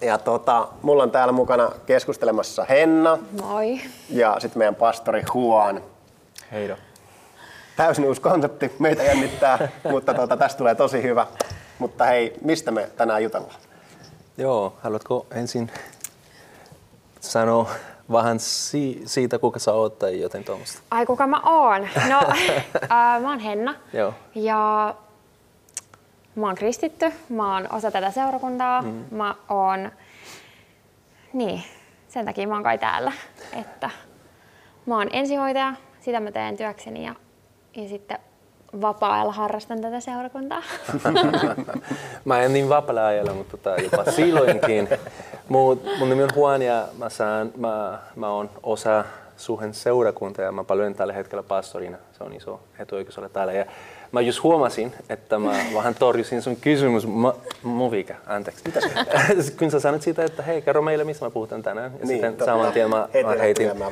Ja tota, mulla on täällä mukana keskustelemassa Henna Moi. ja sitten meidän pastori Juan. Heido. Täysin uusi konsepti, meitä jännittää, mutta tota, tästä tulee tosi hyvä. Mutta hei, mistä me tänään jutellaan? Joo, haluatko ensin sanoa vähän si- siitä, kuka sä oot tai joten tuommoista? Ai kuka mä oon? No, äh, mä oon Henna. Joo. Ja mä oon kristitty, mä oon osa tätä seurakuntaa. Mm. Mä oon, niin, sen takia mä oon kai täällä. Että mä oon ensihoitaja, sitä mä teen työkseni ja, ja sitten vapaa-ajalla harrastan tätä seurakuntaa. Mä en niin vapaalla ajalla, mutta tota, jopa silloinkin. Mut, mun nimi on Juan ja mä, saan, mä, mä oon osa suhen seurakuntaa ja mä paljon tällä hetkellä pastorina. Se on iso etuoikeus olla täällä. Ja mä just huomasin, että mä vähän torjusin sun kysymys. Mä, Movika, anteeksi. Kun sä sanoit siitä, että hei, kerro meille, mistä mä puhutaan tänään. Ja sitten saman tien mä, mä heitin, Mä.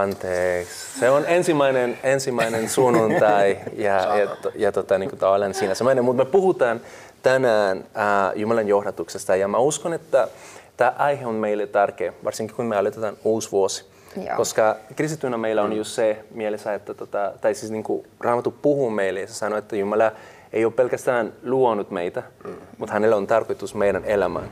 Anteeksi. Se on ensimmäinen, ensimmäinen sunnuntai ja, ja, to- ja tota, niin kuin olen siinä samainen. Mutta me puhutaan tänään ää, Jumalan johdatuksesta ja mä uskon, että tämä aihe on meille tärkeä, varsinkin kun me aloitetaan uusi vuosi. Joo. Koska kristittynä meillä on just se mielessä, että tota, tai siis niin kuin Raamattu puhuu meille ja se sanoo, että Jumala ei ole pelkästään luonut meitä, mm. mutta hänellä on tarkoitus meidän elämään.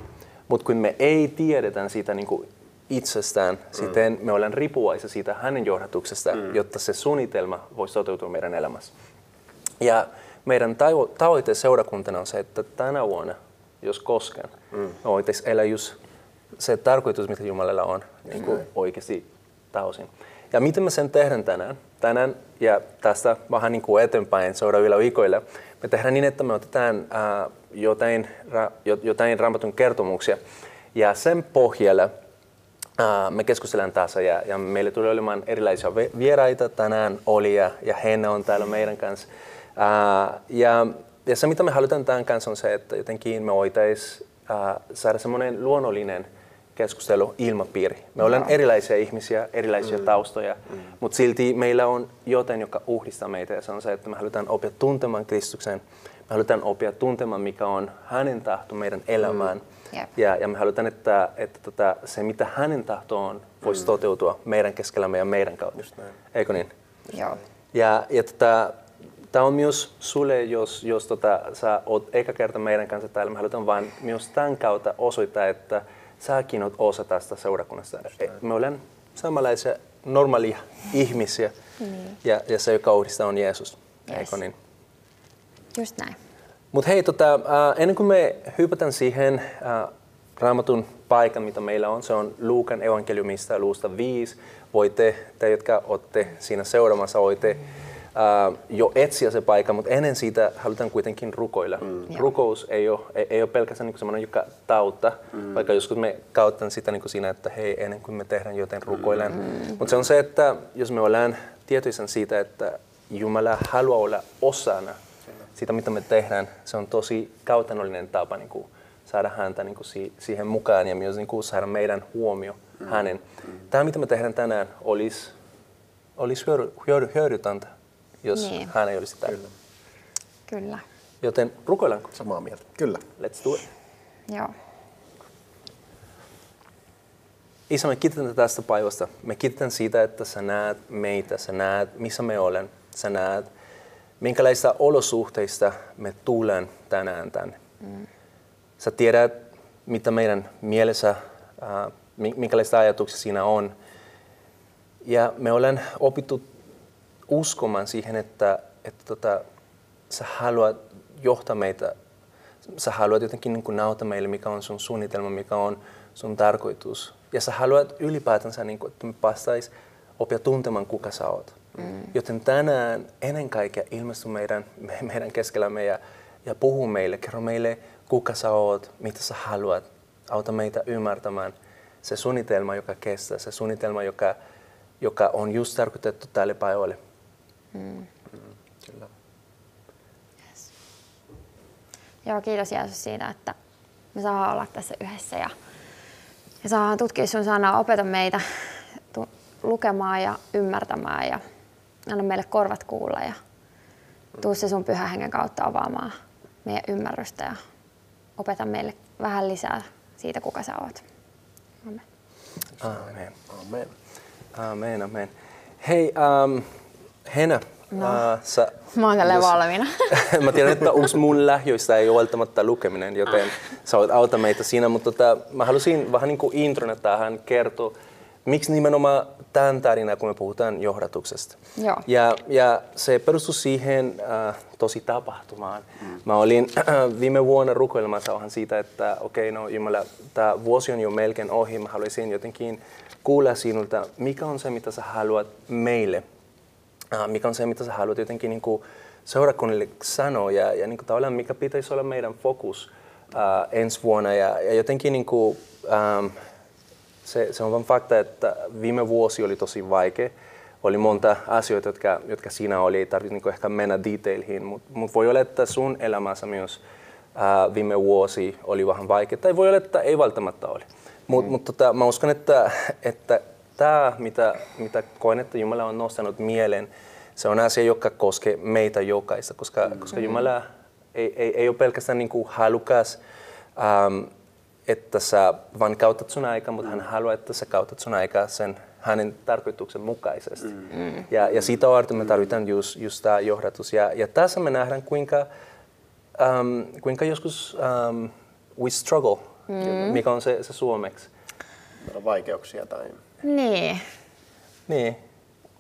Mutta kun me ei tiedetä sitä niin kuin itsestään, mm. sitten me ollaan riippuvaisia siitä hänen johdatuksesta, mm. jotta se suunnitelma voisi toteutua meidän elämässä. Ja meidän tavo- tavoite seurakuntana on se, että tänä vuonna, jos koskaan, mm. me voitaisiin elää just se tarkoitus, mitä Jumalalla on niin kuin oikeasti täysin. Ja miten me sen tehdään tänään? Tänään ja tästä vähän niin kuin eteenpäin seuraavilla viikoilla, me tehdään niin, että me otetaan äh, jotain, ra, jo- jotain raamatun kertomuksia ja sen pohjalla äh, me keskustellaan tässä ja, ja meille tulee olemaan erilaisia vi- vieraita. Tänään oli ja, ja Henna on täällä meidän kanssa. Äh, ja, ja se, mitä me halutaan tämän kanssa on se, että jotenkin me voitaisiin saada semmoinen luonnollinen keskustelu, ilmapiiri. Me ollaan erilaisia ihmisiä, erilaisia mm. taustoja, mm. mutta silti meillä on jotain, joka uhdistaa meitä ja se on se, että me halutaan oppia tuntemaan Kristuksen. Me halutaan oppia tuntemaan, mikä on hänen tahto meidän elämään. Mm. Jep. Ja, ja me halutaan, että, että tota, se mitä hänen tahto on, voisi mm. toteutua meidän keskellämme ja meidän kautta. Eikö niin? Joo. Ja, ja tota, tämä on myös sulle, jos, jos tota, sä oot eka kerta meidän kanssa täällä, me halutaan vain myös tämän kautta osoittaa, että säkin oot osa tästä seurakunnasta. Me ollaan samanlaisia normaalia ihmisiä Niin. ja, ja se, joka uudistaa, on Jeesus. Yes. Eikö niin? Just näin. Mutta hei, tota, äh, ennen kuin me hypätään siihen äh, raamatun paikan, mitä meillä on, se on Luukan evankeliumista luusta 5. Voitte, te jotka olette siinä seuraamassa, voitte äh, jo etsiä se paikka, mutta ennen siitä halutaan kuitenkin rukoilla. Mm. Rukous ei ole, ei, ei ole pelkästään niin semmoinen, joka tautta, mm. vaikka joskus me kauttaan sitä niin siinä, että hei, ennen kuin me tehdään jotain rukoillaan. Mm. Mutta se on se, että jos me ollaan tietoisen siitä, että Jumala haluaa olla osana siitä, mitä me tehdään, se on tosi käytännöllinen tapa niin kuin saada häntä niin kuin si- siihen mukaan ja myös niin kuin saada meidän huomio mm. hänen. Tämä, mitä me tehdään tänään, olisi, olisi hyödy, hyödy, hyödytöntä, jos Niin. hän ei olisi täällä. Kyllä. Joten rukoillaanko? Samaa mieltä. Kyllä. Let's do it. Joo. Isä, me kiitetään tästä päivästä. Me kiitetään siitä, että sä näet meitä, sä näet, missä me olen, sä näet, minkälaista olosuhteista me tulen tänään tänne. Mm. Sä tiedät, mitä meidän mielessä, äh, mi- minkälaista ajatuksia siinä on. Ja me olen opittu uskomaan siihen, että, että tota, sä haluat johtaa meitä, sä haluat jotenkin niin nauttaa meille, mikä on sun suunnitelma, mikä on sun tarkoitus. Ja sä haluat ylipäätänsä, niin kuin, että me päästäis oppia tuntemaan, kuka sä oot. Mm. Joten tänään ennen kaikkea ilmesty meidän, me, meidän keskellämme ja, ja puhu meille, kerro meille, kuka sä oot, mitä sä haluat, auta meitä ymmärtämään se suunnitelma, joka kestää, se suunnitelma, joka, joka on just tarkoitettu tälle päivälle. Mm. Kyllä. Joo, kiitos Jeesus siitä, että me saadaan olla tässä yhdessä ja, ja saadaan tutkia sun sanaa. Opeta meitä tu- lukemaan ja ymmärtämään ja anna meille korvat kuulla ja tuu se sun pyhän hengen kautta avaamaan meidän ymmärrystä ja opeta meille vähän lisää siitä, kuka sä oot. Amen. Amen. Amen. Amen, amen. Hei, um, Henä, no. uh, sä, Mä oon tälleen valmiina. mä tiedän, että onko mun lähiöistä ei ole välttämättä lukeminen, joten sä voit auta meitä siinä, mutta tota, mä halusin vähän niin kuin introna tähän kertoa, miksi nimenomaan tämän tarinaa, kun me puhutaan johdatuksesta. Joo. Ja, ja se perustuu siihen äh, tosi tapahtumaan. Mm. Mä olin äh, viime vuonna rukoilemassa vähän siitä, että okei, okay, no Jumala, tämä vuosi on jo melkein ohi. Mä haluaisin jotenkin kuulla sinulta, mikä on se, mitä sä haluat meille. Mikä on se, mitä sä haluat jotenkin niin kuin seurakunnille sanoa ja, ja niin kuin tavallaan mikä pitäisi olla meidän fokus äh, ensi vuonna. Ja, ja jotenkin niin kuin, ähm, se, se on vain fakta, että viime vuosi oli tosi vaikea. Oli monta asioita, jotka, jotka siinä oli, ei tarvitse niin ehkä mennä detailiin, mutta mut voi olla, että sun elämässä myös ää, viime vuosi oli vähän vaikea, tai voi olla, että ei välttämättä oli. Mutta mm. mut, tota, mä uskon, että, että tämä, mitä, mitä koen, että Jumala on nostanut mieleen, se on asia, joka koskee meitä jokaista, koska, mm. koska Jumala ei, ei, ei ole pelkästään niin kuin halukas, ähm, että sä vain käytät sun aikaa, mutta hän haluaa, että sä käytät sun aikaa sen hänen tarkoituksen mukaisesti. Mm. Ja, ja siitä varten me tarvitaan just, just tämä johdatus. Ja, ja tässä me nähdään, kuinka, um, kuinka joskus um, we struggle, mm. mikä on se, se suomeksi. Meillä on vaikeuksia tai... Niin. Niin.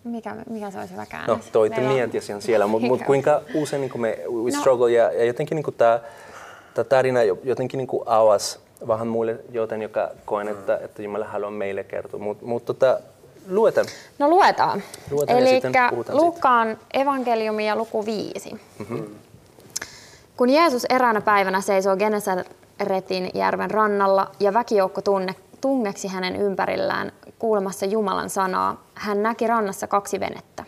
Mikä, mikä se olisi hyvä käännös? No, toitte Meillä on- miettiä siellä, mutta mut kuinka usein niin me we No. struggle ja, ja jotenkin niin tämä tarina jo- jotenkin niin avasi vähän muille joten, joka koen, että, että Jumala haluaa meille kertoa. Mutta mut, tota, luetaan. No luetaan. Luetaan Eli Luukkaan evankeliumi ja luku 5. Mm-hmm. Kun Jeesus eräänä päivänä seisoo Genesaretin järven rannalla ja väkijoukko tunne, tungeksi hänen ympärillään kuulemassa Jumalan sanaa, hän näki rannassa kaksi venettä.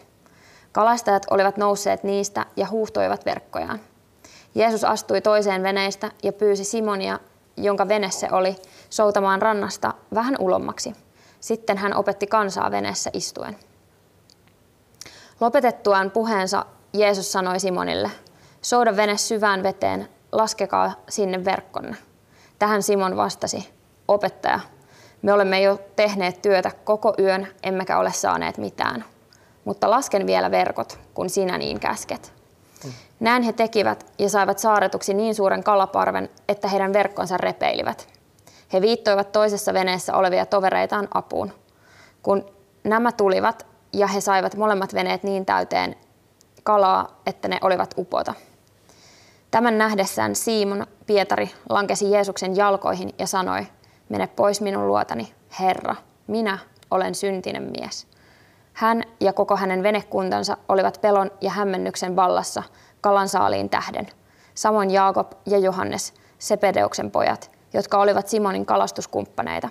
Kalastajat olivat nousseet niistä ja huuhtoivat verkkojaan. Jeesus astui toiseen veneestä ja pyysi Simonia, jonka vene se oli, soutamaan rannasta vähän ulommaksi. Sitten hän opetti kansaa veneessä istuen. Lopetettuaan puheensa Jeesus sanoi Simonille, souda vene syvään veteen, laskekaa sinne verkkonne. Tähän Simon vastasi, opettaja, me olemme jo tehneet työtä koko yön, emmekä ole saaneet mitään. Mutta lasken vielä verkot, kun sinä niin käsket. Näin he tekivät ja saivat saaretuksi niin suuren kalaparven, että heidän verkkonsa repeilivät. He viittoivat toisessa veneessä olevia tovereitaan apuun. Kun nämä tulivat ja he saivat molemmat veneet niin täyteen kalaa, että ne olivat upota. Tämän nähdessään Simon Pietari lankesi Jeesuksen jalkoihin ja sanoi, mene pois minun luotani, Herra, minä olen syntinen mies. Hän ja koko hänen venekuntansa olivat pelon ja hämmennyksen vallassa kalansaaliin tähden. Samoin Jaakob ja Johannes, Sepedeuksen pojat, jotka olivat Simonin kalastuskumppaneita.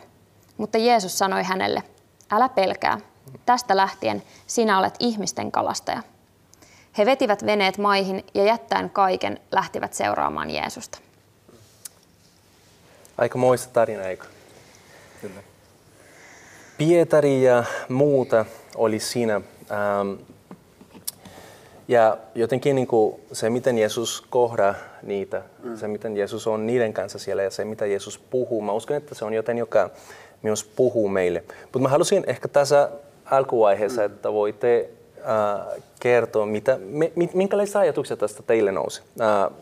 Mutta Jeesus sanoi hänelle, älä pelkää, tästä lähtien sinä olet ihmisten kalastaja. He vetivät veneet maihin ja jättäen kaiken lähtivät seuraamaan Jeesusta. Aika moista tarina, eikö? Kyllä. Pietari ja muuta oli siinä. Ähm, ja jotenkin niin kuin se, miten Jeesus kohdaa niitä, mm. se, miten Jeesus on niiden kanssa siellä ja se, mitä Jeesus puhuu. Mä uskon, että se on joten, joka myös puhuu meille. Mutta mä halusin ehkä tässä alkuvaiheessa, mm. että voitte äh, kertoa, mitä, mi, mi- minkälaisia ajatuksia tästä teille nousi. Äh,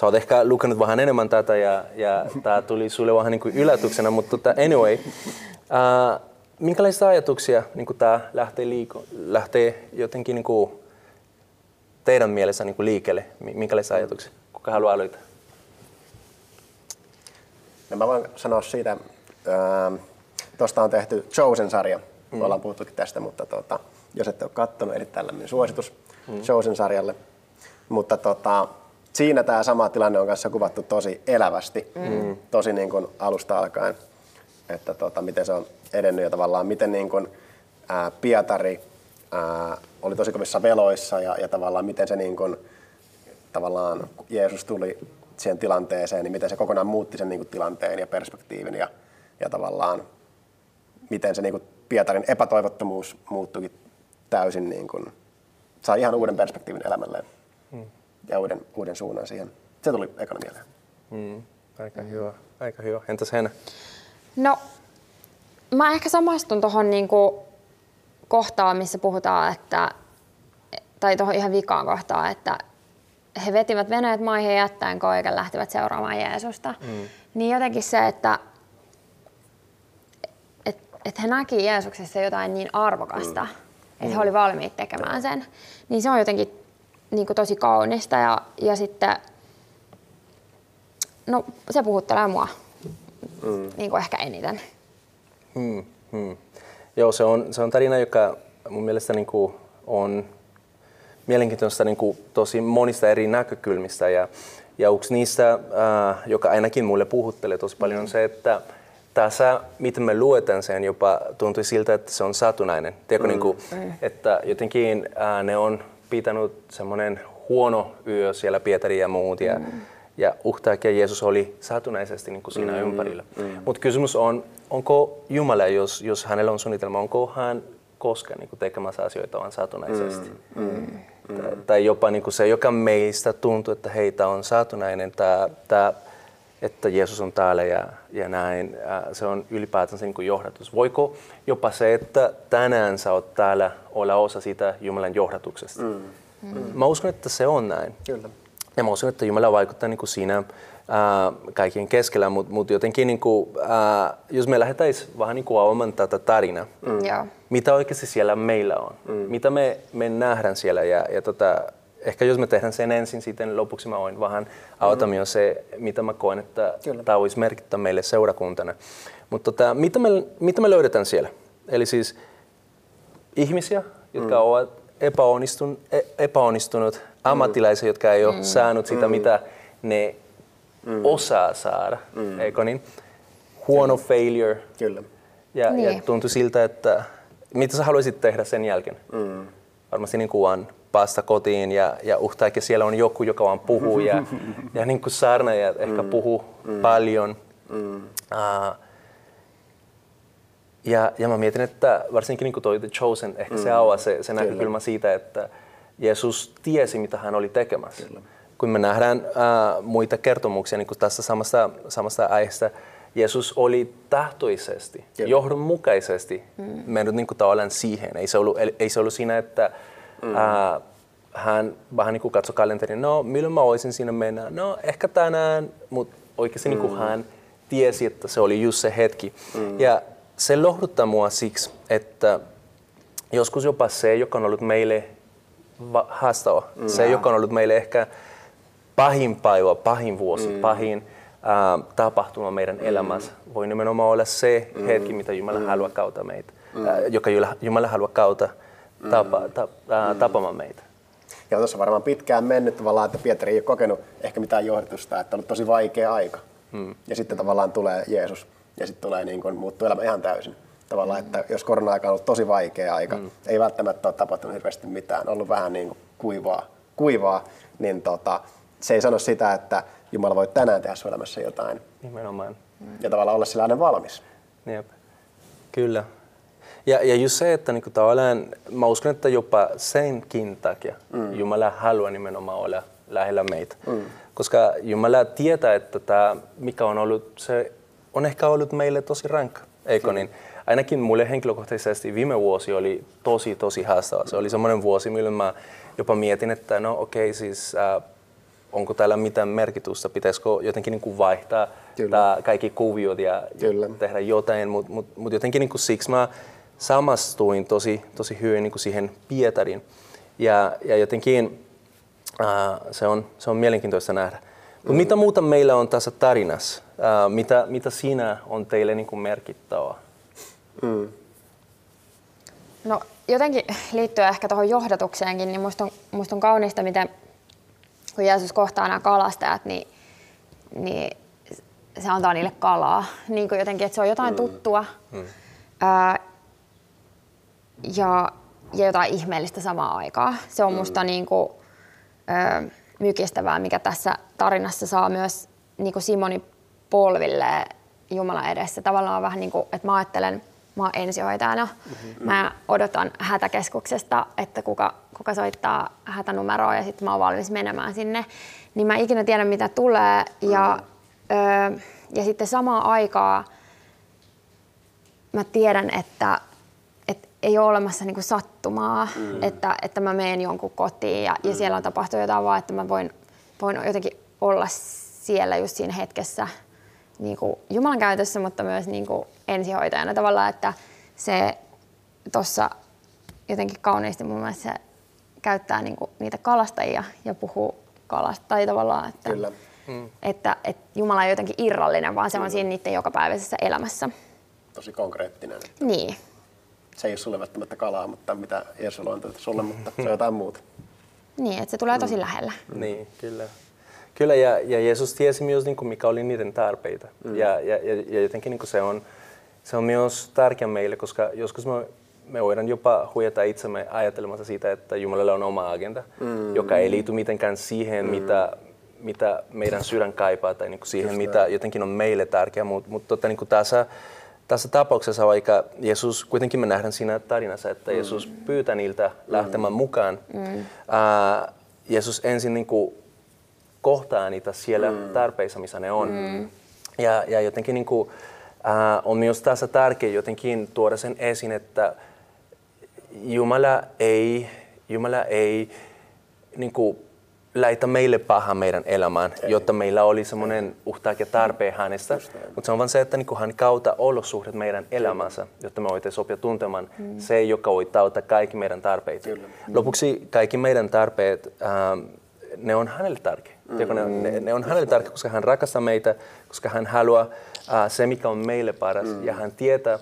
sä oot ehkä lukenut vähän enemmän tätä ja, ja tämä tuli sulle vähän niin kuin yllätyksenä, mutta tota, anyway, uh, minkälaisia ajatuksia niin tämä lähtee, liiko, lähtee jotenkin niin kuin teidän mielessä niin kuin liikkeelle? Mi- Minkälaisia ajatuksia? Kuka haluaa aloittaa? No mä voin sanoa siitä, tuosta on tehty Chosen-sarja, mm. ollaan puhuttukin tästä, mutta tota, jos ette ole katsonut, erittäin lämmin suositus mm. Chosen-sarjalle. Mutta tota, siinä tämä sama tilanne on kanssa kuvattu tosi elävästi, mm. tosi niin kuin alusta alkaen. että tota, miten se on edennyt ja tavallaan miten niin kuin, ää, Pietari ää, oli tosi kovissa veloissa ja, ja tavallaan miten se niin kuin, tavallaan kun Jeesus tuli siihen tilanteeseen, niin miten se kokonaan muutti sen niin kuin, tilanteen ja perspektiivin ja, ja tavallaan miten se niin kuin, Pietarin epätoivottomuus muuttuikin täysin, niin kuin, sai ihan uuden perspektiivin elämälleen. Ja uuden, uuden suunnan siihen. Se tuli ekana mieleen. Mm, aika hyvä, aika hyvä. Entäs Henna? No, mä ehkä samastun tuohon niinku kohtaan, missä puhutaan, että, tai tuohon ihan vikaan kohtaan, että he vetivät veneet maihin jättäen koiken lähtivät seuraamaan Jeesusta. Mm. Niin jotenkin se, että et, et he näki Jeesuksessa jotain niin arvokasta, mm. että he oli valmiit tekemään sen, niin se on jotenkin niin kuin tosi kaunista ja, ja sitten no se puhuttelee mua mm. niin kuin ehkä eniten. Hmm, hmm. Joo, se on, se on tarina, joka mun mielestä niin kuin on mielenkiintoista niin kuin tosi monista eri näkökulmista. Ja, ja yksi niistä, äh, joka ainakin mulle puhuttelee tosi paljon, on se, että tässä, miten me luetaan sen, jopa tuntui siltä, että se on satunnainen. Tiedätkö, mm. niin kuin, että jotenkin äh, ne on pitänyt semmoinen huono yö siellä Pietari ja muut. Ja, mm ja yhtäkkiä Jeesus oli satunnaisesti niin kuin siinä mm, ympärillä. Mm. Mutta kysymys on, onko Jumala, jos, jos hänellä on suunnitelma, onko hän koskaan niin kuin tekemässä asioita vain satunnaisesti? Mm, mm, mm. Tai jopa niin kuin se, joka meistä tuntuu, että heitä on satunnainen, tämä, tämä, että Jeesus on täällä ja, ja näin, se on ylipäätänsä niin kuin johdatus. Voiko jopa se, että tänään sä oot täällä, olla osa sitä Jumalan johdatuksesta? Mm. Mm. Mä uskon, että se on näin. Kyllä. Ja mä uskon, että Jumala vaikuttaa niin kuin siinä ää, kaikkien keskellä, mutta mut jotenkin niin kuin, ää, jos me lähdettäisiin vähän niin kuin avaamaan tätä tarinaa, mm. yeah. mitä oikeasti siellä meillä on, mm. mitä me, me nähdään siellä ja, ja tota, ehkä jos me tehdään sen ensin, sitten lopuksi mä voin vähän avata mm. myös se, mitä mä koen, että Kyllä. tämä olisi merkittävä meille seurakuntana. Mutta tota, mitä, me, mitä me löydetään siellä? Eli siis ihmisiä, jotka mm. ovat epäonnistun, e, epäonnistunut ammattilaisia, jotka ei ole mm. saanut sitä, mm. mitä ne mm. osaa saada, mm. eikö niin? Huono Kyllä. failure. Kyllä. Ja, niin. ja tuntui siltä, että mitä sä haluaisit tehdä sen jälkeen? Mm. Varmasti niin kuin vaan päästä kotiin ja, ja yhtäkkiä siellä on joku, joka vaan puhuu ja, ja niin kuin ja ehkä mm. puhuu mm. paljon. Mm. Uh, ja, ja mä mietin, että varsinkin niin kuin toi The Chosen, ehkä mm. se avaa se, se näkökulma siitä, että Jeesus tiesi, mitä hän oli tekemässä. Kyllä. Kun me nähdään äh, muita kertomuksia niin kuin tässä samasta, samasta aiheesta, Jeesus oli tahtoisesti, Kyllä. johdonmukaisesti mm. mennyt niin kuin tavallaan siihen. Ei se ollut, ei se ollut siinä, että mm. äh, hän vähän niin kuin katsoi kalenterin, no milloin mä voisin siinä mennä, no ehkä tänään, mutta oikeasti mm. niin kuin hän tiesi, että se oli just se hetki. Mm. Ja se lohduttaa mua siksi, että joskus jopa se, joka on ollut meille haastava. Mm. Se, joka on ollut meille ehkä pahin päivä, pahin vuosi, mm. pahin äh, tapahtuma meidän mm. elämässä, voi nimenomaan olla se mm. hetki, mitä Jumala mm. haluaa kautta meitä, mm. äh, joka Jumala haluaa kautta tapa, ta, äh, tapamaan meitä. Ja tuossa varmaan pitkään mennyt tavallaan, että Pietari ei ole kokenut ehkä mitään johdatusta, että on ollut tosi vaikea aika. Mm. Ja sitten tavallaan tulee Jeesus ja sitten tulee niin kuin, muuttuu elämä ihan täysin tavallaan, että jos korona-aika on ollut tosi vaikea aika, mm. ei välttämättä ole tapahtunut hirveästi mitään, on ollut vähän niin kuin kuivaa, kuivaa niin tota, se ei sano sitä, että Jumala voi tänään tehdä sun elämässä jotain. Nimenomaan. Ja tavallaan olla sellainen valmis. Jep. Kyllä. Ja, ja just se, että niinku tavallaan, mä uskon, että jopa senkin takia mm. Jumala haluaa nimenomaan olla lähellä meitä. Mm. Koska Jumala tietää, että tämä, mikä on ollut, se on ehkä ollut meille tosi rankka, eikö mm. niin? ainakin mulle henkilökohtaisesti viime vuosi oli tosi, tosi haastava. Se oli semmoinen vuosi, milloin mä jopa mietin, että no okei, okay, siis äh, onko täällä mitään merkitystä, pitäisikö jotenkin niin kuin vaihtaa kaikki kuviot ja, Kyllä. tehdä jotain, mutta mut, mut jotenkin niin kuin siksi mä samastuin tosi, tosi hyvin niin kuin siihen Pietarin. Ja, ja jotenkin äh, se, on, se on mielenkiintoista nähdä. Mm. mitä muuta meillä on tässä tarinassa? Äh, mitä, mitä siinä on teille niin kuin merkittävää? Mm. No jotenkin liittyen ehkä tuohon johdatukseenkin, niin musta on, musta on kaunista, miten kun Jeesus kohtaa nämä kalastajat, niin, niin se antaa niille kalaa. Niin kuin jotenkin, että se on jotain tuttua mm. ää, ja, ja jotain ihmeellistä samaan aikaan. Se on musta niin kuin, ää, mykistävää, mikä tässä tarinassa saa myös niin kuin Simoni polville Jumalan edessä. Tavallaan vähän niin kuin, että mä ajattelen, mä oon ensihoitajana. Mm-hmm. Mä odotan hätäkeskuksesta, että kuka, kuka soittaa hätänumeroa ja sitten mä oon valmis menemään sinne. Niin mä ikinä tiedä, mitä tulee. Ja, mm-hmm. öö, ja sitten samaan aikaan mä tiedän, että ei ole olemassa niinku sattumaa, mm. että, että mä menen jonkun kotiin ja, mm. ja siellä on tapahtunut jotain vaan, että mä voin, voin jotenkin olla siellä just siinä hetkessä niin kuin Jumalan käytössä, mutta myös niin kuin ensihoitajana tavallaan, että se tuossa jotenkin kauniisti mun mielestä se käyttää niin kuin niitä kalastajia ja puhuu kalasta tai tavallaan, että, Kyllä. Mm. Että, että Jumala ei jotenkin irrallinen, vaan se on siinä niiden jokapäiväisessä elämässä. Tosi konkreettinen. Että niin. Se ei ole sulle välttämättä kalaa, mutta mitä Jeesus on sulle, mutta se on jotain muuta. Niin, että se tulee tosi mm. lähellä. Niin, kyllä. Kyllä, ja, ja Jeesus tiesi myös, niin kuin, mikä oli niiden tarpeita. Mm. Ja, ja, ja, ja jotenkin niin kuin se, on, se on myös tärkeä meille, koska joskus me, me voidaan jopa huijata itsemme ajatelmassa siitä, että Jumalalla on oma agenda, mm. joka ei liity mitenkään siihen, mm. mitä, mitä meidän sydän kaipaa tai niin kuin siihen, Just mitä näin. jotenkin on meille tärkeää. Mutta mut, tota, niin kuin tässä, tässä tapauksessa, vaikka Jeesus, kuitenkin me nähdään siinä tarinassa, että mm. Jeesus pyytää niiltä lähtemään mm. mukaan, mm. Ää, Jeesus ensin niin kuin kohtaa niitä siellä mm. tarpeissa, missä ne on. Mm. Ja, ja jotenkin niin kuin, äh, on myös tässä tärkeää jotenkin tuoda sen esiin, että Jumala ei, Jumala ei niin kuin, laita meille paha meidän elämään, ei. jotta meillä oli semmoinen uhtaake tarpeen hänestä. Mutta se on vain se, että niin hän kautta olosuhteet meidän elämässä, jotta me voitaisiin oppia tuntemaan mm. se, joka voi tauttaa kaikki meidän tarpeet. Kyllä. Lopuksi kaikki meidän tarpeet, ähm, ne on hänelle tärkeä. Mm. Ne, ne, ne on hänelle tärkeä, koska hän rakastaa meitä, koska hän haluaa uh, se, mikä on meille paras. Mm. Ja hän tietää, uh,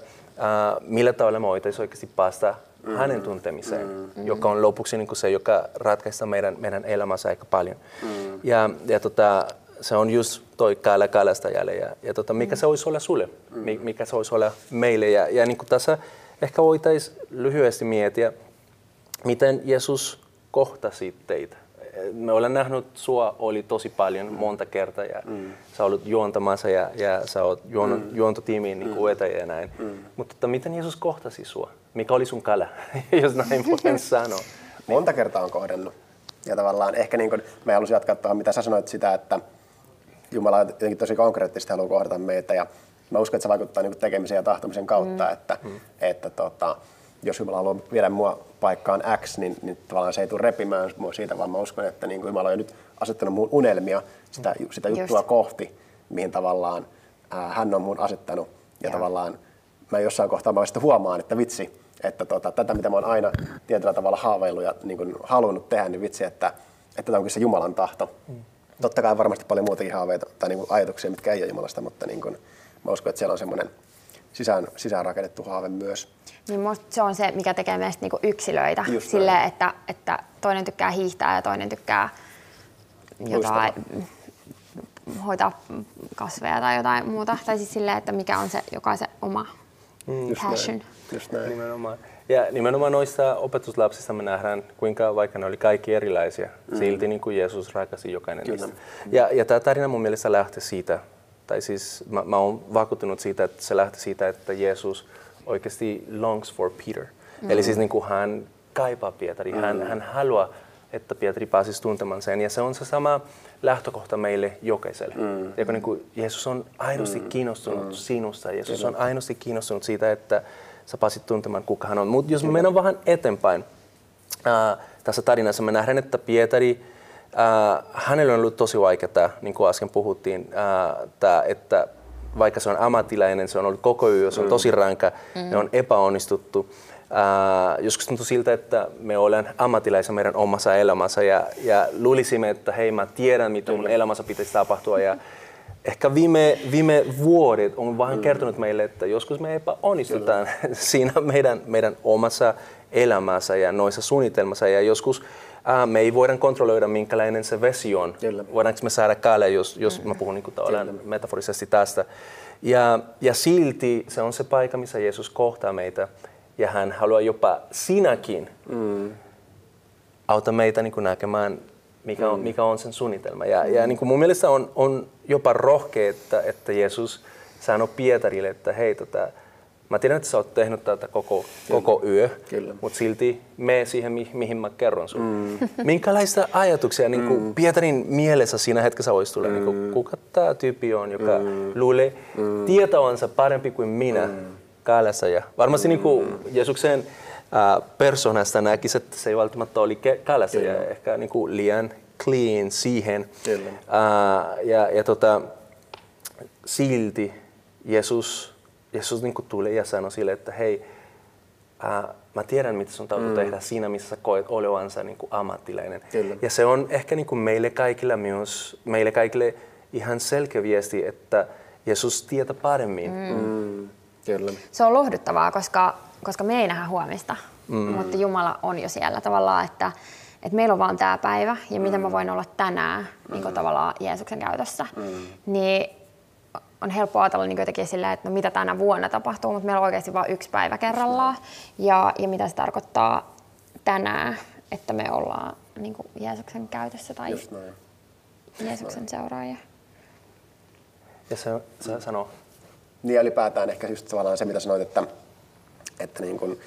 millä tavalla me voitaisiin oikeasti päästä mm. hänen tuntemiseen, mm. joka on lopuksi niin kuin se, joka ratkaisee meidän, meidän elämässä aika paljon. Mm. Ja, ja tota, se on just toi kala kalastajalle ja, ja tota, mikä mm. se olisi olla sulle, mm. mikä se olisi olla meille. Ja, ja niin kuin tässä ehkä voitaisiin lyhyesti miettiä, miten Jeesus kohtasi teitä me olen nähnyt sua oli tosi paljon mm. monta kertaa ja mm. sä olet juontamassa ja, ja sä oot juon, mm. juontotiimiin niin mm. ja näin. Mm. Mutta että miten Jeesus kohtasi sua? Mikä oli sun kala, jos näin voin sanoa? Monta kertaa on kohdannut. Ja tavallaan ehkä niin kuin, mä haluaisin jatkaa tuohon, mitä sä sanoit sitä, että Jumala jotenkin tosi konkreettisesti haluaa kohdata meitä ja mä uskon, että se vaikuttaa niin tekemisen ja tahtomisen kautta, mm. että, mm. että tota, jos Jumala haluaa viedä mua paikkaan X, niin, niin tavallaan se ei tule repimään mua siitä, vaan mä uskon, että niin kuin Jumala on nyt asettanut mun unelmia sitä, sitä juttua Just. kohti, mihin tavallaan ää, hän on mun asettanut. Ja, ja. tavallaan mä jossain kohtaa mä huomaan, että vitsi, että tota, tätä mitä mä oon aina tietyllä tavalla haaveillut ja niin kuin halunnut tehdä, niin vitsi, että, että tämä onkin se Jumalan tahto. Mm. Totta kai varmasti paljon muutakin haaveita tai niin kuin ajatuksia, mitkä ei ole Jumalasta, mutta niin kuin, mä uskon, että siellä on semmoinen sisään, sisään rakennettu haave myös. Niin se on se, mikä tekee meistä niinku yksilöitä. Silleen, että, että toinen tykkää hiihtää ja toinen tykkää jotain, hoitaa kasveja tai jotain muuta. Tai siis silleen, että mikä on se jokaisen oma mm, passion. Näin. Just näin. Nimenomaan. Ja nimenomaan noissa opetuslapsissa me nähdään, kuinka vaikka ne oli kaikki erilaisia, mm. silti niin kuin Jeesus rakasi jokainen Kyllä. niistä. Ja, ja tämä tarina mun mielestä lähtee siitä, tai siis mä, mä oon vakuuttunut siitä, että se lähti siitä, että Jeesus oikeasti longs for Peter. Mm. Eli siis niin kuin hän kaipaa Pietari, mm. hän, hän haluaa, että Pietari pääsisi tuntemaan sen. Ja se on se sama lähtökohta meille jokaiselle. Mm. Ja niin kuin Jeesus on aidosti mm. kiinnostunut mm. sinusta. Jeesus on aidosti kiinnostunut siitä, että sä pääsit tuntemaan, kuka hän on. Mutta jos me mennään vähän eteenpäin, äh, tässä tarinassa me nähdään, että Pietari Äh, hänellä on ollut tosi vaikeaa, niin kuin äsken puhuttiin, äh, tää, että vaikka se on ammattilainen, se on ollut koko yö, se on mm. tosi rankka, mm. ne on epäonnistuttu. Äh, joskus tuntuu siltä, että me olemme ammattilaisia meidän omassa elämässä ja, ja luulisimme, että hei mä tiedän, mitä mun elämässä pitäisi tapahtua. Ja ehkä viime, viime vuodet on vähän mm. kertonut meille, että joskus me epäonnistutaan siinä meidän, meidän omassa elämässä ja noissa suunnitelmassa ja joskus ää, me ei voida kontrolloida, minkälainen se vesi on. Kyllä. Voidaanko me saada kaalle, jos, jos mä puhun niin kuin, metaforisesti tästä. Ja, ja silti se on se paikka, missä Jeesus kohtaa meitä. Ja hän haluaa jopa sinäkin mm. auta meitä niin kuin näkemään, mikä on, mikä on sen suunnitelma. Ja, ja niin kuin mun mielestä on, on jopa rohkea, että, että Jeesus sanoi Pietarille, että hei, tota, mä tiedän, että sä oot tehnyt tätä koko, koko yö, Kyllä. mutta silti me siihen, mi- mihin mä kerron sun. Mm. Minkälaista ajatuksia niin kuin Pietarin mielessä siinä hetkessä olisi tullut, niin kuin, kuka tämä tyyppi on, joka mm. luulee mm. tietoansa parempi kuin minä mm. kaalassa. Ja varmasti niin kuin Jeesuksen äh, persoonasta näkisi, että se ei välttämättä oli kaalassa ja ehkä niin kuin liian clean siihen. Kyllä. Äh, ja, ja tota, silti Jeesus, Jeesus niin tulee ja sanoo sille, että hei, ää, mä tiedän, mitä sun täytyy mm. tehdä siinä, missä sä koet olevansa niin kuin ammattilainen. Kyllä. Ja se on ehkä niin kuin meille kaikille myös, meille kaikille ihan selkeä viesti, että Jeesus tietää paremmin. Mm. Mm. Kyllä. Se on lohduttavaa, koska, koska me ei nähdä huomista, mm. mutta Jumala on jo siellä tavallaan, että, että meillä on vaan tämä päivä ja miten mä voin olla tänään niin kuin tavallaan Jeesuksen käytössä. Mm. Niin on helppo ajatella niin jotenkin silleen, että no mitä tänä vuonna tapahtuu, mutta meillä on oikeasti vain yksi päivä kerrallaan. Ja, ja mitä se tarkoittaa tänään, että me ollaan niin kuin Jeesuksen käytössä tai Just näin. Jeesuksen seuraajia. Ja se, se sanoo, Niin ja ylipäätään ehkä just tavallaan se, mitä sanoit, että, että niin kun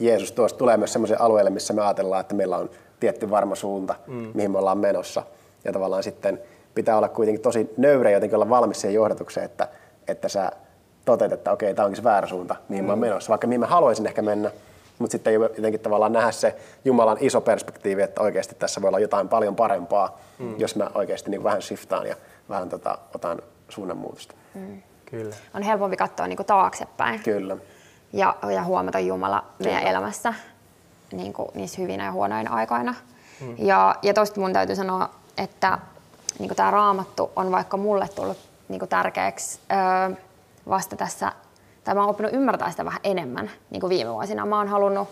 Jeesus tuosta tulee myös sellaiselle alueelle, missä me ajatellaan, että meillä on tietty varma suunta, mm. mihin me ollaan menossa. Ja tavallaan sitten pitää olla kuitenkin tosi nöyrä jotenkin olla valmis siihen johdatukseen, että, että sä toteat, että okei, tämä onkin se väärä suunta, mihin mm. mä oon menossa, vaikka mihin mä haluaisin ehkä mennä. Mutta sitten jotenkin tavallaan nähdä se Jumalan iso perspektiivi, että oikeasti tässä voi olla jotain paljon parempaa, mm. jos mä oikeasti niin vähän shiftaan ja vähän tota, otan suunnanmuutosta. Mm. kyllä. On helpompi katsoa niin kuin taaksepäin. Kyllä. ja, ja huomata Jumala meidän elämässä niin kuin niissä hyvinä ja huonoina aikoina. Mm. Ja, ja toista mun täytyy sanoa, että niin tämä raamattu on vaikka mulle tullut niin tärkeäksi öö, vasta tässä, tai mä oon oppinut ymmärtää sitä vähän enemmän niin viime vuosina. Mä oon halunnut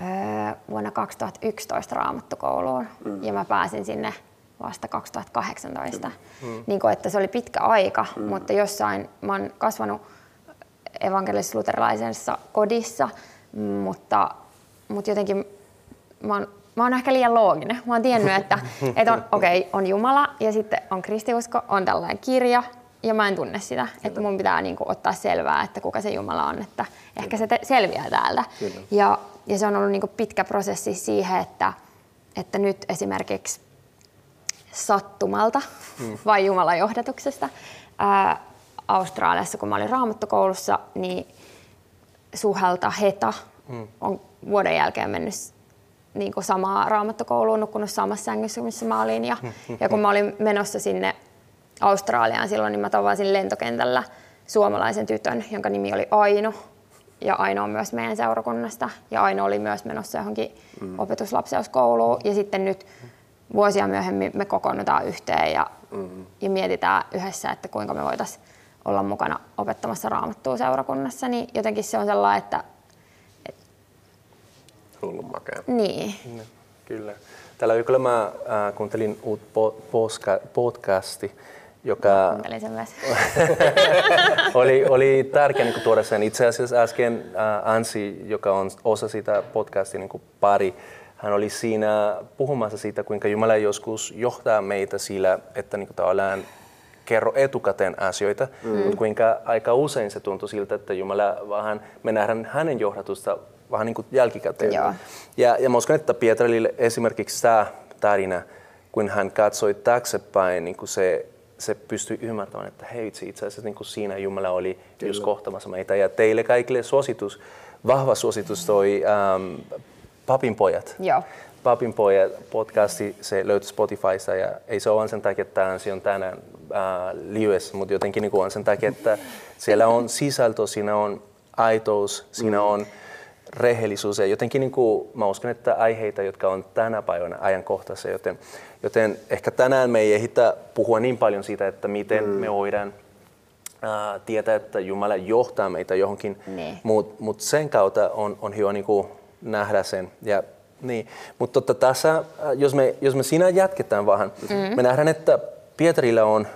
öö, vuonna 2011 raamattukouluun mm. ja mä pääsin sinne vasta 2018. Mm. Niin kuin, että se oli pitkä aika, mm. mutta jossain mä oon kasvanut evankelis-luterilaisessa kodissa, mutta, mutta jotenkin mä oon, mä oon ehkä liian looginen. Mä oon tiennyt, että, että on, okay, on Jumala ja sitten on kristiusko, on tällainen kirja ja mä en tunne sitä. Kyllä. Että mun pitää niin kuin, ottaa selvää, että kuka se Jumala on, että ehkä se te- selviää täältä. Ja, ja se on ollut niin kuin, pitkä prosessi siihen, että, että nyt esimerkiksi sattumalta mm. vai Jumalan johdatuksesta ää, Australiassa, kun mä olin raamattokoulussa, niin Suhelta Heta mm. on vuoden jälkeen mennyt niin kuin samaa raamattokouluun, nukkunut samassa sängyssä, missä mä olin. Ja, ja kun mä olin menossa sinne Australiaan silloin, niin mä tavasin lentokentällä suomalaisen tytön, jonka nimi oli Aino. Ja Aino on myös meidän seurakunnasta. Ja Aino oli myös menossa johonkin mm. opetuslapseuskouluun. Ja sitten nyt vuosia myöhemmin me kokoonnutaan yhteen ja, mm. ja mietitään yhdessä, että kuinka me voitaisiin olla mukana opettamassa raamattua seurakunnassa, niin jotenkin se on sellainen, että... Hullun makea. Niin. No, kyllä. Tällä viikolla mä äh, kuuntelin uut po- podcasti, joka oli, oli tärkeä niin tuoda sen. Itse asiassa äsken äh, Ansi, joka on osa sitä podcastin niin pari, hän oli siinä puhumassa siitä, kuinka Jumala joskus johtaa meitä sillä, että niin kuin tavallaan kerro etukäteen asioita, mm. mutta kuinka aika usein se tuntuu siltä, että Jumala vähän, me nähdään hänen johdatusta vähän niin kuin jälkikäteen. Joo. Ja, ja mä uskon, että Pietarille esimerkiksi tämä tarina, kun hän katsoi taaksepäin, niin kuin se, se pystyi ymmärtämään, että hei itse asiassa niin kuin siinä Jumala oli Kyllä. just kohtamassa meitä. Ja teille kaikille suositus, vahva suositus toi ähm, Papin pojat. Joo. Papin pojat podcasti, se löytyy Spotifysta ja ei se ole sen takia, että se on tänään äh, liuessa, mutta jotenkin niin on sen takia, että siellä on sisältö, siinä on aitous, siinä mm. on rehellisuus ja jotenkin niin kuin, mä uskon, että aiheita, jotka on tänä päivänä ajankohtaisia, joten, joten ehkä tänään me ei ehditä puhua niin paljon siitä, että miten mm. me voidaan äh, tietää, että Jumala johtaa meitä johonkin, mutta mut sen kautta on, on hyvä niin kuin nähdä sen. Ja Niin, mutta totta tässä, jos me, jos me siinä jatketaan vähän, mm. me nähdään, että Pietarilla on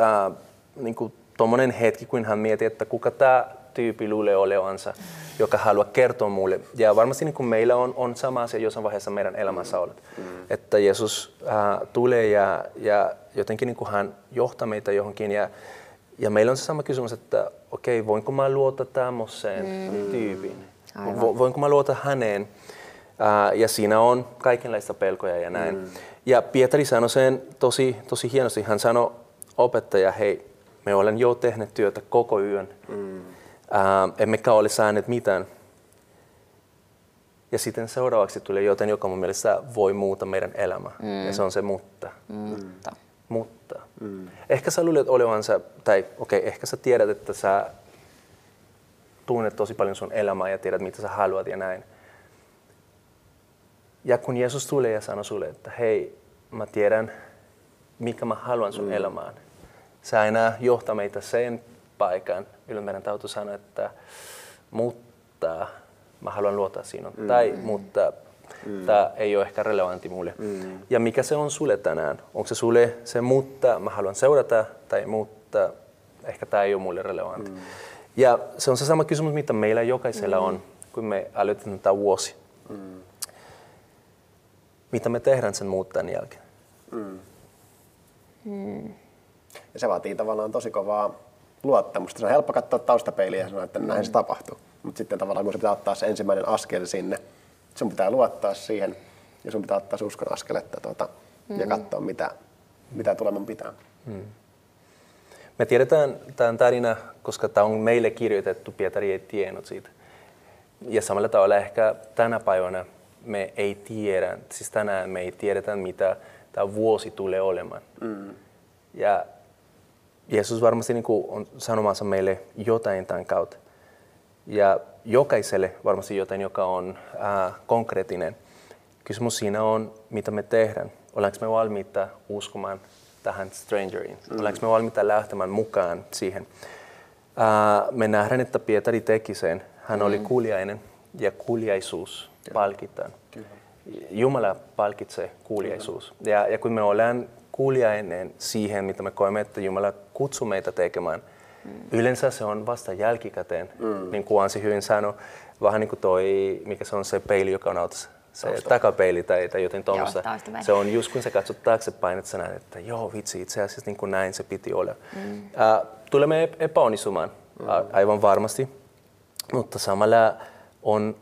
äh, niin kuin tuommoinen hetki, kun hän miettii, että kuka tämä tyyppi luulee olevansa, joka haluaa kertoa mulle. Ja varmasti niin kuin meillä on, on sama asia jossain vaiheessa meidän elämässä ollut. Mm. Että Jeesus äh, tulee ja, ja jotenkin niin kuin hän johtaa meitä johonkin. Ja, ja meillä on se sama kysymys, että okei, okay, voinko mä luottaa tämmöiseen mm. tyypin? Vo, voinko mä luottaa häneen? Äh, ja siinä on kaikenlaista pelkoja ja näin. Mm. Ja Pietari sanoi sen tosi, tosi hienosti. Hän sanoi opettaja, hei, me olen jo tehnyt työtä koko yön. Mm. Äh, emmekä ole saaneet mitään. Ja sitten seuraavaksi tulee jotain, joka mun mielestä voi muuta meidän elämää. Mm. Ja se on se mutta. Mutta. Mm. Mutta. Mm. Ehkä sä luulet olevansa, tai okei, okay, ehkä sä tiedät, että sä tunnet tosi paljon sun elämää ja tiedät, mitä sä haluat ja näin. Ja kun Jeesus tulee ja sanoo sulle, että hei, mä tiedän, mikä mä haluan sun mm. elämään. Se aina johtaa meitä sen paikan, meidän täytyy sanoa, että mutta mä haluan luottaa sinun. Mm. Tai mutta mm. tämä ei ole ehkä relevantti mulle. Mm. Ja mikä se on sulle tänään? Onko se sulle se mutta mä haluan seurata tai mutta ehkä tämä ei ole mulle relevantti. Mm. Ja se on se sama kysymys, mitä meillä jokaisella mm. on, kun me aloitetaan tämä vuosi. Mm. Mitä me tehdään sen muuttajan jälkeen? Mm. Mm. Ja se vaatii tavallaan tosi kovaa luottamusta. Se on helppo katsoa taustapeiliä ja sanoa, että näin se tapahtuu. Mutta sitten tavallaan kun se pitää ottaa se ensimmäinen askel sinne, sun pitää luottaa siihen ja sun pitää ottaa se uskon askeletta tuota, mm. ja katsoa, mitä, mitä tuleman pitää. Mm. Me tiedetään tämän tarina, koska tämä on meille kirjoitettu, Pietari ei tiennyt siitä. Ja samalla tavalla ehkä tänä päivänä me ei tiedä, siis tänään me ei tiedetä, mitä tämä vuosi tulee olemaan. Mm. Ja Jeesus varmasti niin on sanomassa meille jotain tämän kautta. Ja jokaiselle varmasti jotain, joka on äh, konkreettinen. Kysymys siinä on, mitä me tehdään. Ollaanko me valmiita uskomaan tähän strangeriin? Mm. Ollaanko me valmiita lähtemään mukaan siihen? Äh, me nähdään, että Pietari teki sen. Hän mm. oli kuuliainen ja kuuliaisuus palkitaan. Jumala palkitsee kuuliaisuus. Mm. Ja, ja kun me ollaan kuuliainen siihen, mitä me koemme, että Jumala kutsuu meitä tekemään, mm. yleensä se on vasta jälkikäteen, mm. niin kuin Ansi hyvin sanoi, vähän niin kuin toi, mikä se on se peili, joka on autossa se Tausta. takapeili tai, tai jotain tuommoista. Se on just kun sä katsot taaksepäin, että sä näet, että joo vitsi, itse asiassa niin kuin näin se piti olla. Mm. Uh, tulemme epäonnistumaan, mm. aivan varmasti, mutta samalla on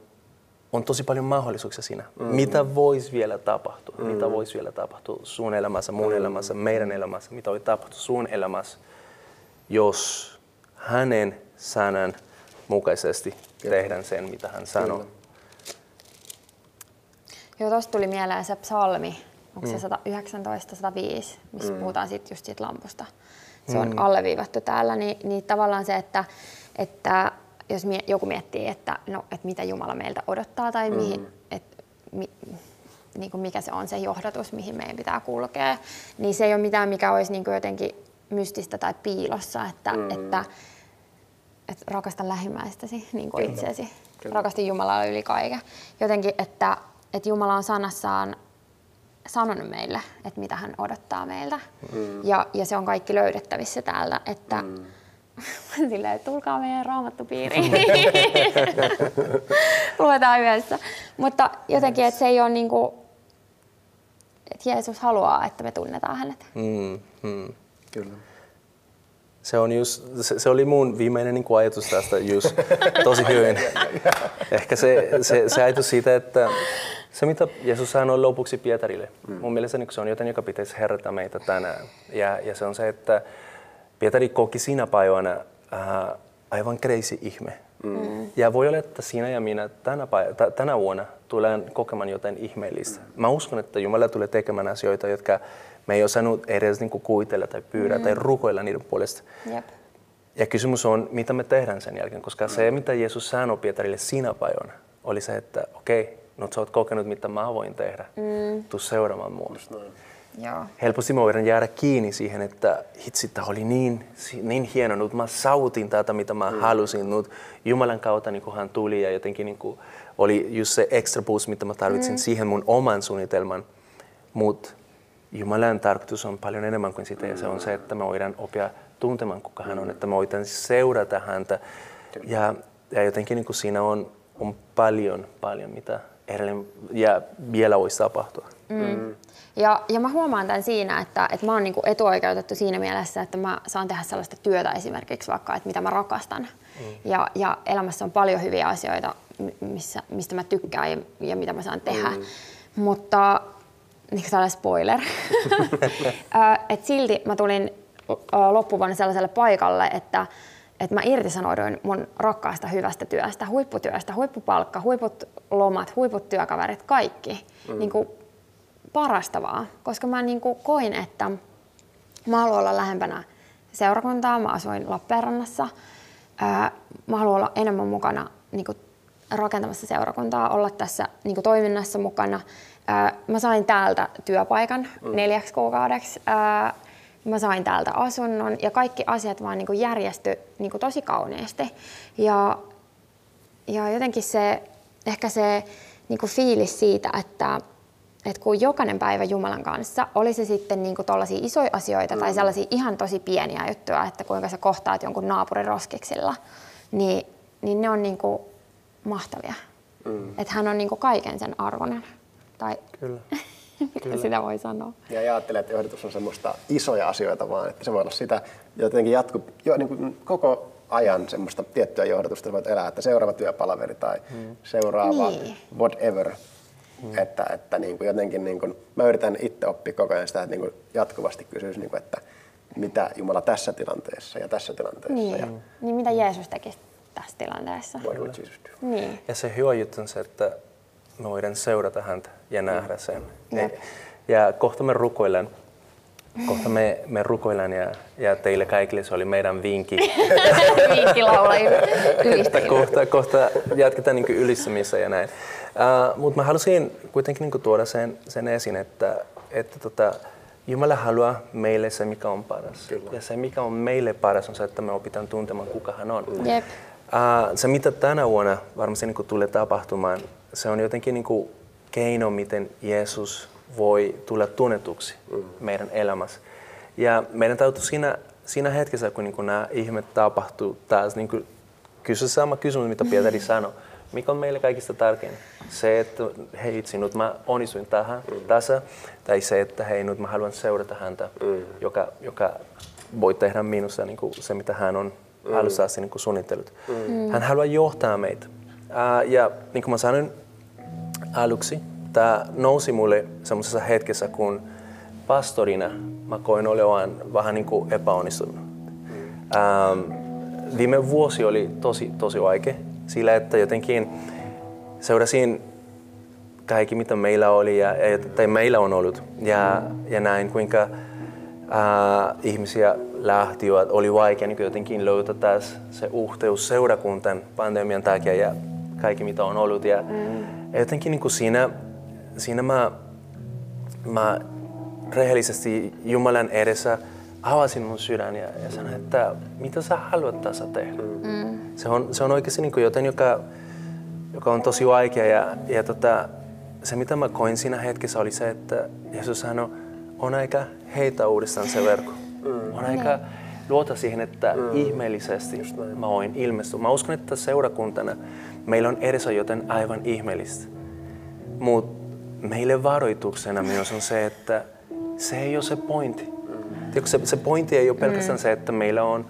on tosi paljon mahdollisuuksia siinä. Mm. Mitä voisi vielä tapahtua? Mm. Mitä voisi vielä tapahtua sun elämässä, mun mm. elämässä, meidän elämässä? Mitä voi tapahtua sun elämässä, jos hänen sanan mukaisesti Kyllä. tehdään sen, mitä hän sanoo? Kyllä. Joo, tuosta tuli mieleen se psalmi, onko mm. se 119, 105, missä mm. puhutaan sit just siitä lampusta. Se on mm. alleviivattu täällä, niin, niin tavallaan se, että, että jos mie, joku miettii, että, no, että mitä Jumala meiltä odottaa tai mihin, mm. et, mi, niin kuin mikä se on se johdatus, mihin meidän pitää kulkea, niin se ei ole mitään, mikä olisi niin kuin jotenkin mystistä tai piilossa, että, mm. että, että rakasta lähimmäistäsi niin kuin itseäsi, rakasti Jumalaa yli kaiken. Jotenkin, että, että Jumala on sanassaan sanonut meille, että mitä hän odottaa meiltä. Mm. Ja, ja se on kaikki löydettävissä täältä, että mm silleen, että tulkaa meidän raamattupiiriin. Luetaan yhdessä. Mutta jotenkin, että se ei ole niin kuin, että Jeesus haluaa, että me tunnetaan hänet. Mm, mm. Kyllä. Se, on just, se, se oli mun viimeinen niin kuin ajatus tästä just tosi hyvin. Ehkä se, se, se ajatus siitä, että se mitä Jeesus sanoi lopuksi Pietarille, mm. mun mielestä niin se on jotain, joka pitäisi herätä meitä tänään. Ja, ja se on se, että Pietari koki siinä päivänä äh, aivan crazy ihme. Mm. Ja voi olla, että sinä ja minä tänä, päivänä, tänä vuonna tulen kokemaan jotain ihmeellistä. Mm. Mä uskon, että Jumala tulee tekemään asioita, jotka me ei osannut edes niin kuin kuvitella tai pyydä mm. tai rukoilla niiden puolesta. Yep. Ja kysymys on, mitä me tehdään sen jälkeen, koska mm. se, mitä Jeesus sanoi Pietarille siinä päivänä, oli se, että okei, okay, no sä oot kokenut, mitä mä voin tehdä. Mm. Tuu seuraamaan mua. Joo. helposti me voidaan jäädä kiinni siihen, että hitsi, tämä oli niin, niin hieno, nyt mä sautin tätä, mitä mä mm. halusin, nyt Jumalan kautta niin hän tuli ja jotenkin niin kuin, oli just se extra boost, mitä mä tarvitsin mm. siihen mun oman suunnitelman. Mutta Jumalan tarkoitus on paljon enemmän kuin sitä ja se on se, että me voidaan oppia tuntemaan, kuka hän on, että me voidaan seurata häntä. Ja, ja jotenkin niin kuin siinä on, on paljon, paljon, mitä edelleen ja vielä voisi tapahtua. Mm. Ja, ja mä huomaan tämän siinä, että, että mä oon niinku etuoikeutettu siinä mielessä, että mä saan tehdä sellaista työtä esimerkiksi vaikka, että mitä mä rakastan. Mm. Ja, ja elämässä on paljon hyviä asioita, missä, mistä mä tykkään ja, ja mitä mä saan tehdä. Mm. Mutta niin kuin tällainen spoiler, että silti mä tulin loppuvuonna sellaiselle paikalle, että, että mä irtisanouduin mun rakkaasta hyvästä työstä, huipputyöstä, huippupalkka, huiput lomat, huiput työkaverit, kaikki. Mm. Niin kuin parastavaa, koska mä niin kuin koin, että mä haluan olla lähempänä seurakuntaa, mä asuin Lappeenrannassa, mä haluan olla enemmän mukana niin kuin rakentamassa seurakuntaa, olla tässä niin kuin toiminnassa mukana. Mä sain täältä työpaikan mm. neljäksi kuukaudeksi. Mä sain täältä asunnon ja kaikki asiat vaan niin kuin järjesty niin kuin tosi kauniisti. Ja, ja jotenkin se, ehkä se niin kuin fiilis siitä, että että kun jokainen päivä Jumalan kanssa, oli se sitten niin tuollaisia isoja asioita mm. tai sellaisia ihan tosi pieniä juttuja, että kuinka sä kohtaat jonkun naapurin roskiksilla, niin, niin ne on niin kuin mahtavia. Mm. Että hän on niin kuin kaiken sen arvoinen. Tai Kyllä. Kyllä. sitä voi sanoa. Ja ajattelen, että johdatus on semmoista isoja asioita vaan, että se voi olla sitä jotenkin jatku, jo, niin kuin koko ajan semmoista tiettyä johdatusta voit elää, että seuraava työpalaveri tai mm. seuraava niin. whatever. Mm. Että, että niin kuin jotenkin niin kuin, mä yritän itse oppia koko ajan sitä, että niin kuin jatkuvasti kysyisi, niin kuin, että mitä Jumala tässä tilanteessa ja tässä tilanteessa. Niin, ja, niin mitä Jeesus tekisi tässä tilanteessa. What would Jesus do? Niin. Ja se hyvä juttu on se, että me voidaan seurata häntä ja nähdä sen. Ja, ja kohta me rukoillaan. Kohta me, me rukoillaan ja, ja teille kaikille se oli meidän vinkki. vinkki laulajille. kohta, kohta jatketaan niin ylistämissä ja näin. Uh, Mutta mä halusin kuitenkin niin tuoda sen, sen esiin, että, että tota, Jumala haluaa meille se, mikä on paras. Kyllä. Ja se, mikä on meille paras, on se, että me opitaan tuntemaan, kuka hän on. Jep. Uh, se, mitä tänä vuonna varmasti niin tulee tapahtumaan, se on jotenkin niin kuin keino, miten Jeesus voi tulla tunnetuksi mm. meidän elämässä. Ja meidän täytyy siinä, siinä hetkessä, kun niin kuin nämä ihmet tapahtuu taas, niin kuin kysyä sama kysymys, mitä Pietari sanoi. Mikä on meille kaikista tärkein? Se, että hei itse, nyt mä onnistuin tähän, mm. tässä, tai se, että hei, nyt mä haluan seurata häntä, mm. joka, joka voi tehdä minussa niin kuin se, mitä hän on mm. alussa asti niin suunnitellut. Mm. Hän haluaa johtaa meitä. Uh, ja niin kuin mä sanoin aluksi, tämä nousi mulle semmoisessa hetkessä, kun pastorina mä koin olevan vähän niin kuin epäonnistunut. Um, viime vuosi oli tosi, tosi vaikea sillä, että jotenkin seurasin kaikki, mitä meillä oli ja, tai meillä on ollut. Ja, ja näin, kuinka ää, ihmisiä lähtivät, oli vaikea niin jotenkin löytää taas se uhteus seurakuntan pandemian takia ja kaikki, mitä on ollut. Ja, mm. ja jotenkin niin kuin siinä, siinä mä, mä rehellisesti Jumalan edessä avasin mun sydän ja, ja sanoin, että mitä sä haluat tässä tehdä. Mm. Se, on, se on oikeasti niin joten, joka, joka on tosi vaikea. Ja, ja tota, se, mitä mä koin siinä hetkessä, oli se, että Jeesus sanoi, on aika heitä uudestaan se verkko. Mm. On aika luota siihen, että mm. ihmeellisesti mä voin ilmestyä. Mä uskon, että seurakuntana meillä on edessä joten aivan ihmeellistä. Mutta meille varoituksena myös on se, että se ei ole se pointti Tiedätkö, se, se pointti ei ole pelkästään mm. se, että meillä on,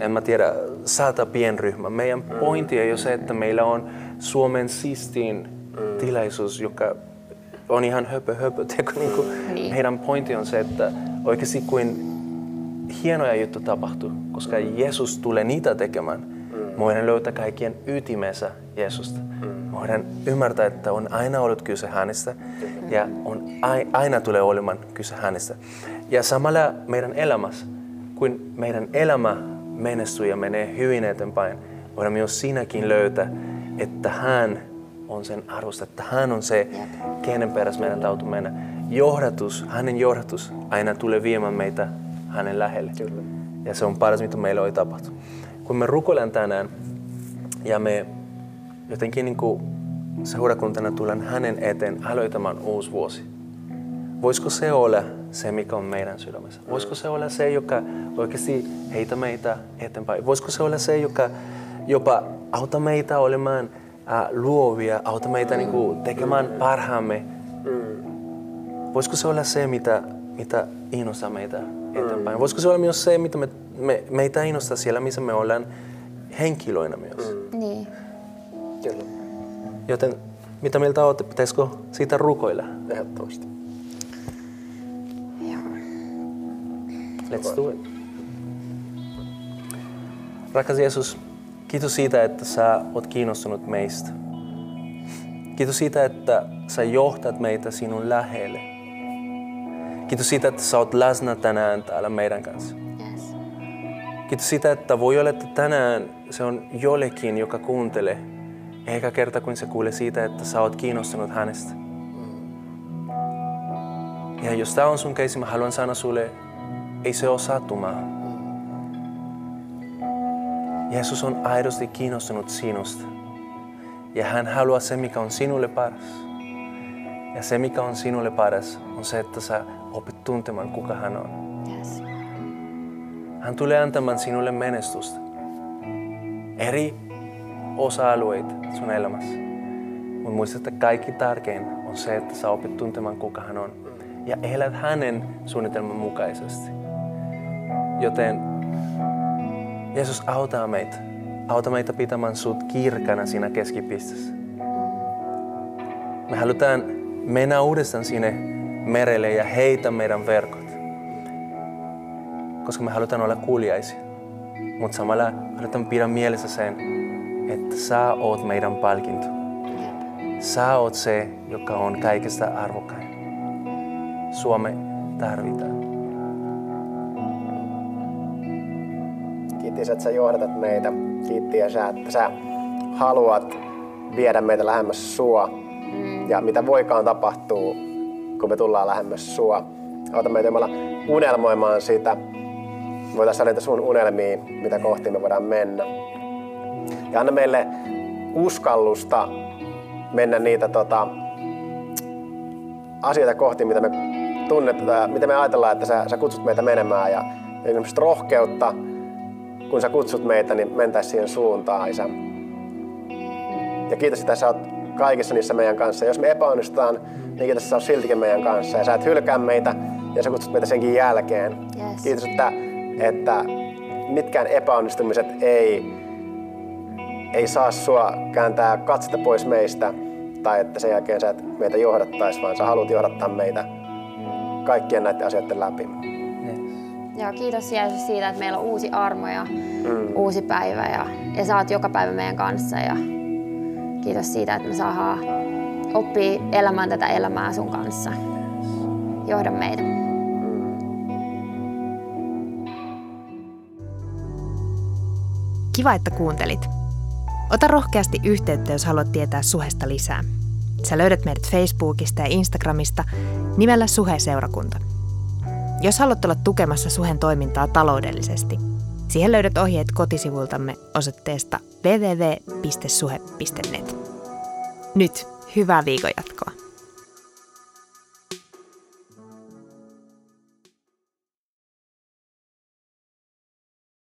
en mä tiedä, sata pienryhmä. Meidän mm. pointti ei ole se, että meillä on Suomen siistiin mm. tilaisuus, joka on ihan höpö höpö. Tiedätkö, niin kuin niin. Meidän pointti on se, että oikeasti kuin hienoja juttuja tapahtuu, koska mm. Jeesus tulee niitä tekemään. Mm. Voidaan löytää kaikkien ytimensä Jeesusta. Mm. Voidaan ymmärtää, että on aina ollut kyse hänestä ja on aina tulee olemaan kyse hänestä. Ja samalla meidän elämässä, kun meidän elämä menestyy ja menee hyvin eteenpäin, voidaan myös siinäkin löytää, että hän on sen arvosta, että hän on se, kenen perässä meidän täytyy mennä. Johdatus, hänen johdatus aina tulee viemään meitä hänen lähelle. Kyllä. Ja se on paras, mitä meillä voi tapahtua. Kun me rukoilemme tänään ja me jotenkin niin kuin seurakuntana tullaan hänen eteen aloittamaan uusi vuosi. Voisiko se olla se, mikä on meidän sydämessä? Voisiko se olla se, joka oikeasti heitä meitä eteenpäin? Voisiko se olla se, joka jopa auta meitä olemaan äh, luovia, auta meitä niin kuin, tekemään parhaamme? Voisiko se olla se, mitä, mitä innostaa meitä eteenpäin? Voisiko se olla myös se, mitä me, me, meitä innostaa siellä, missä me ollaan henkilöinä myös? Niin. Kyllä. Joten mitä mieltä olette? Pitäisikö siitä rukoilla? Ehdottomasti. Let's do it. Rakas Jeesus, kiitos siitä, että sä oot kiinnostunut meistä. Kiitos siitä, että sä johtat meitä sinun lähelle. Kiitos siitä, että sä oot läsnä tänään täällä meidän kanssa. Yes. Kiitos siitä, että voi olla, että tänään se on jollekin, joka kuuntelee. Eikä kerta kun se kuulee siitä, että sä oot kiinnostunut hänestä. Ja jos tämä on sun keisi, mä haluan sanoa sulle, ei se ole sattumaa. Jeesus on aidosti kiinnostunut sinusta. Ja hän haluaa se, mikä on sinulle paras. Ja se, mikä on sinulle paras, on se, että sä opit tuntemaan, kuka hän on. Yes. Hän tulee antamaan sinulle menestystä. Eri osa-alueita sun elämässä. Mutta muista, että kaikki tärkein on se, että sä opit tuntemaan, kuka hän on. Ja elät hänen suunnitelman mukaisesti. Joten Jeesus auttaa meitä. Auta meitä pitämään sut kirkana siinä keskipisteessä. Me halutaan mennä uudestaan sinne merelle ja heitä meidän verkot koska me halutaan olla kuuliaisia. Mutta samalla halutaan pidä mielessä sen, että sä oot meidän palkinto. Sä oot se, joka on kaikesta arvokkain. Suome tarvitaan. Kiitos, että sä johdatat meitä. Kiitos, että sä haluat viedä meitä lähemmäs sua. Ja mitä voikaan tapahtuu, kun me tullaan lähemmäs sua. Auta meitä Jumala unelmoimaan sitä. Voitaisiin näitä sun unelmia, mitä kohti me voidaan mennä. Ja anna meille uskallusta mennä niitä tota, asioita kohti, mitä me tunnetaan, mitä me ajatellaan, että sä, sä kutsut meitä menemään. Ja, ja rohkeutta, kun sä kutsut meitä, niin mentäisiin siihen suuntaan, Isä. Ja kiitos, että sä oot kaikissa niissä meidän kanssa. Jos me epäonnistutaan, niin kiitos, että sä oot siltikin meidän kanssa. Ja sä et hylkää meitä ja sä kutsut meitä senkin jälkeen. Yes. Kiitos, että, että mitkään epäonnistumiset ei, ei saa sua kääntää katsetta pois meistä. Tai että sen jälkeen sä et meitä johdattaisi, vaan sä haluat johdattaa meitä kaikkien näiden asioiden läpi. Joo, kiitos Jeesus siitä, että meillä on uusi armo ja mm. uusi päivä ja, ja sä oot joka päivä meidän kanssa. Ja kiitos siitä, että me saadaan oppia elämään tätä elämää sun kanssa. Johda meitä. Kiva, että kuuntelit. Ota rohkeasti yhteyttä, jos haluat tietää Suhesta lisää. Sä löydät meidät Facebookista ja Instagramista nimellä Suhe-seurakunta. Jos haluat olla tukemassa Suhen toimintaa taloudellisesti, siihen löydät ohjeet kotisivultamme osoitteesta www.suhe.net. Nyt hyvää viikon jatkoa.